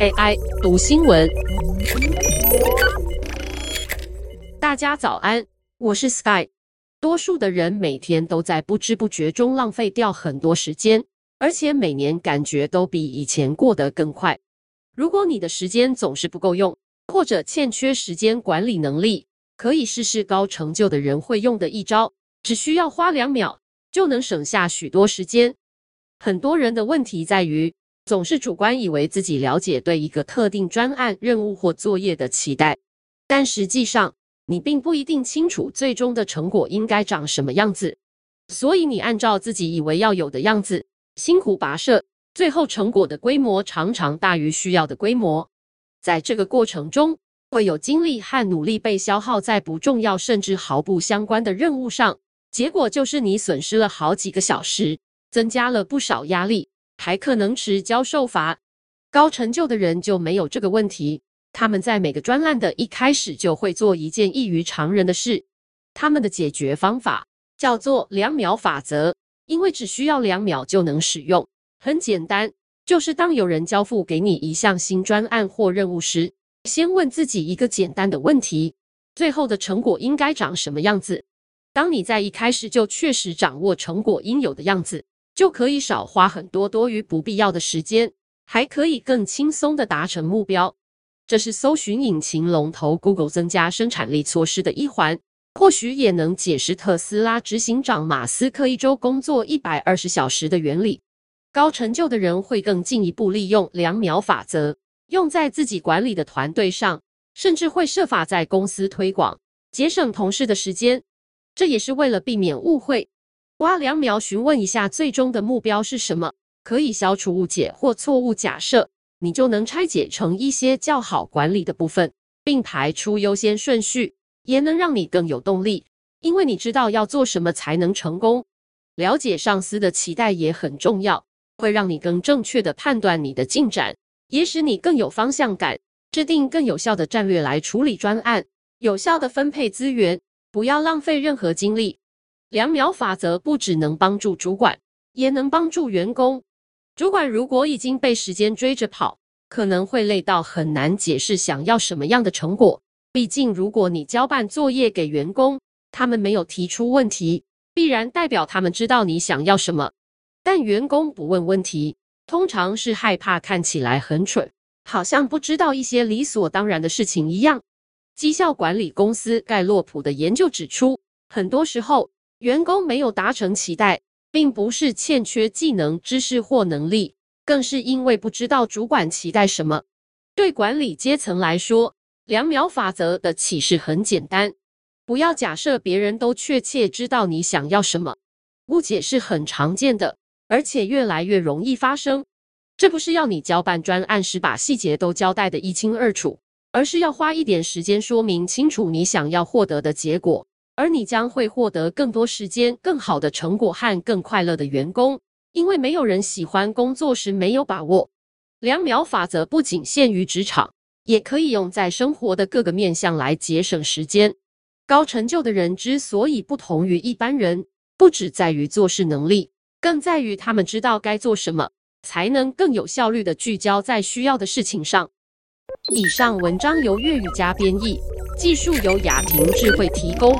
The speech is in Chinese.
AI 读新闻，大家早安，我是 Sky。多数的人每天都在不知不觉中浪费掉很多时间，而且每年感觉都比以前过得更快。如果你的时间总是不够用，或者欠缺时间管理能力，可以试试高成就的人会用的一招，只需要花两秒就能省下许多时间。很多人的问题在于，总是主观以为自己了解对一个特定专案、任务或作业的期待，但实际上，你并不一定清楚最终的成果应该长什么样子，所以你按照自己以为要有的样子，辛苦跋涉。最后成果的规模常常大于需要的规模，在这个过程中，会有精力和努力被消耗在不重要甚至毫不相关的任务上，结果就是你损失了好几个小时，增加了不少压力，还可能迟交受罚。高成就的人就没有这个问题，他们在每个专案的一开始就会做一件异于常人的事，他们的解决方法叫做两秒法则，因为只需要两秒就能使用。很简单，就是当有人交付给你一项新专案或任务时，先问自己一个简单的问题：最后的成果应该长什么样子？当你在一开始就确实掌握成果应有的样子，就可以少花很多多余不必要的时间，还可以更轻松地达成目标。这是搜寻引擎龙头 Google 增加生产力措施的一环，或许也能解释特斯拉执行长马斯克一周工作一百二十小时的原理。高成就的人会更进一步利用两秒法则，用在自己管理的团队上，甚至会设法在公司推广，节省同事的时间。这也是为了避免误会。花两秒询问一下最终的目标是什么，可以消除误解或错误假设，你就能拆解成一些较好管理的部分，并排出优先顺序，也能让你更有动力，因为你知道要做什么才能成功。了解上司的期待也很重要。会让你更正确地判断你的进展，也使你更有方向感，制定更有效的战略来处理专案，有效地分配资源，不要浪费任何精力。两秒法则不只能帮助主管，也能帮助员工。主管如果已经被时间追着跑，可能会累到很难解释想要什么样的成果。毕竟，如果你交办作业给员工，他们没有提出问题，必然代表他们知道你想要什么。但员工不问问题，通常是害怕看起来很蠢，好像不知道一些理所当然的事情一样。绩效管理公司盖洛普的研究指出，很多时候员工没有达成期待，并不是欠缺技能、知识或能力，更是因为不知道主管期待什么。对管理阶层来说，两秒法则的启示很简单：不要假设别人都确切知道你想要什么。误解是很常见的。而且越来越容易发生，这不是要你交办专案时把细节都交代得一清二楚，而是要花一点时间说明清楚你想要获得的结果，而你将会获得更多时间、更好的成果和更快乐的员工，因为没有人喜欢工作时没有把握。两秒法则不仅限于职场，也可以用在生活的各个面向来节省时间。高成就的人之所以不同于一般人，不只在于做事能力。更在于他们知道该做什么，才能更有效率的聚焦在需要的事情上。以上文章由粤语加编译，技术由雅婷智慧提供。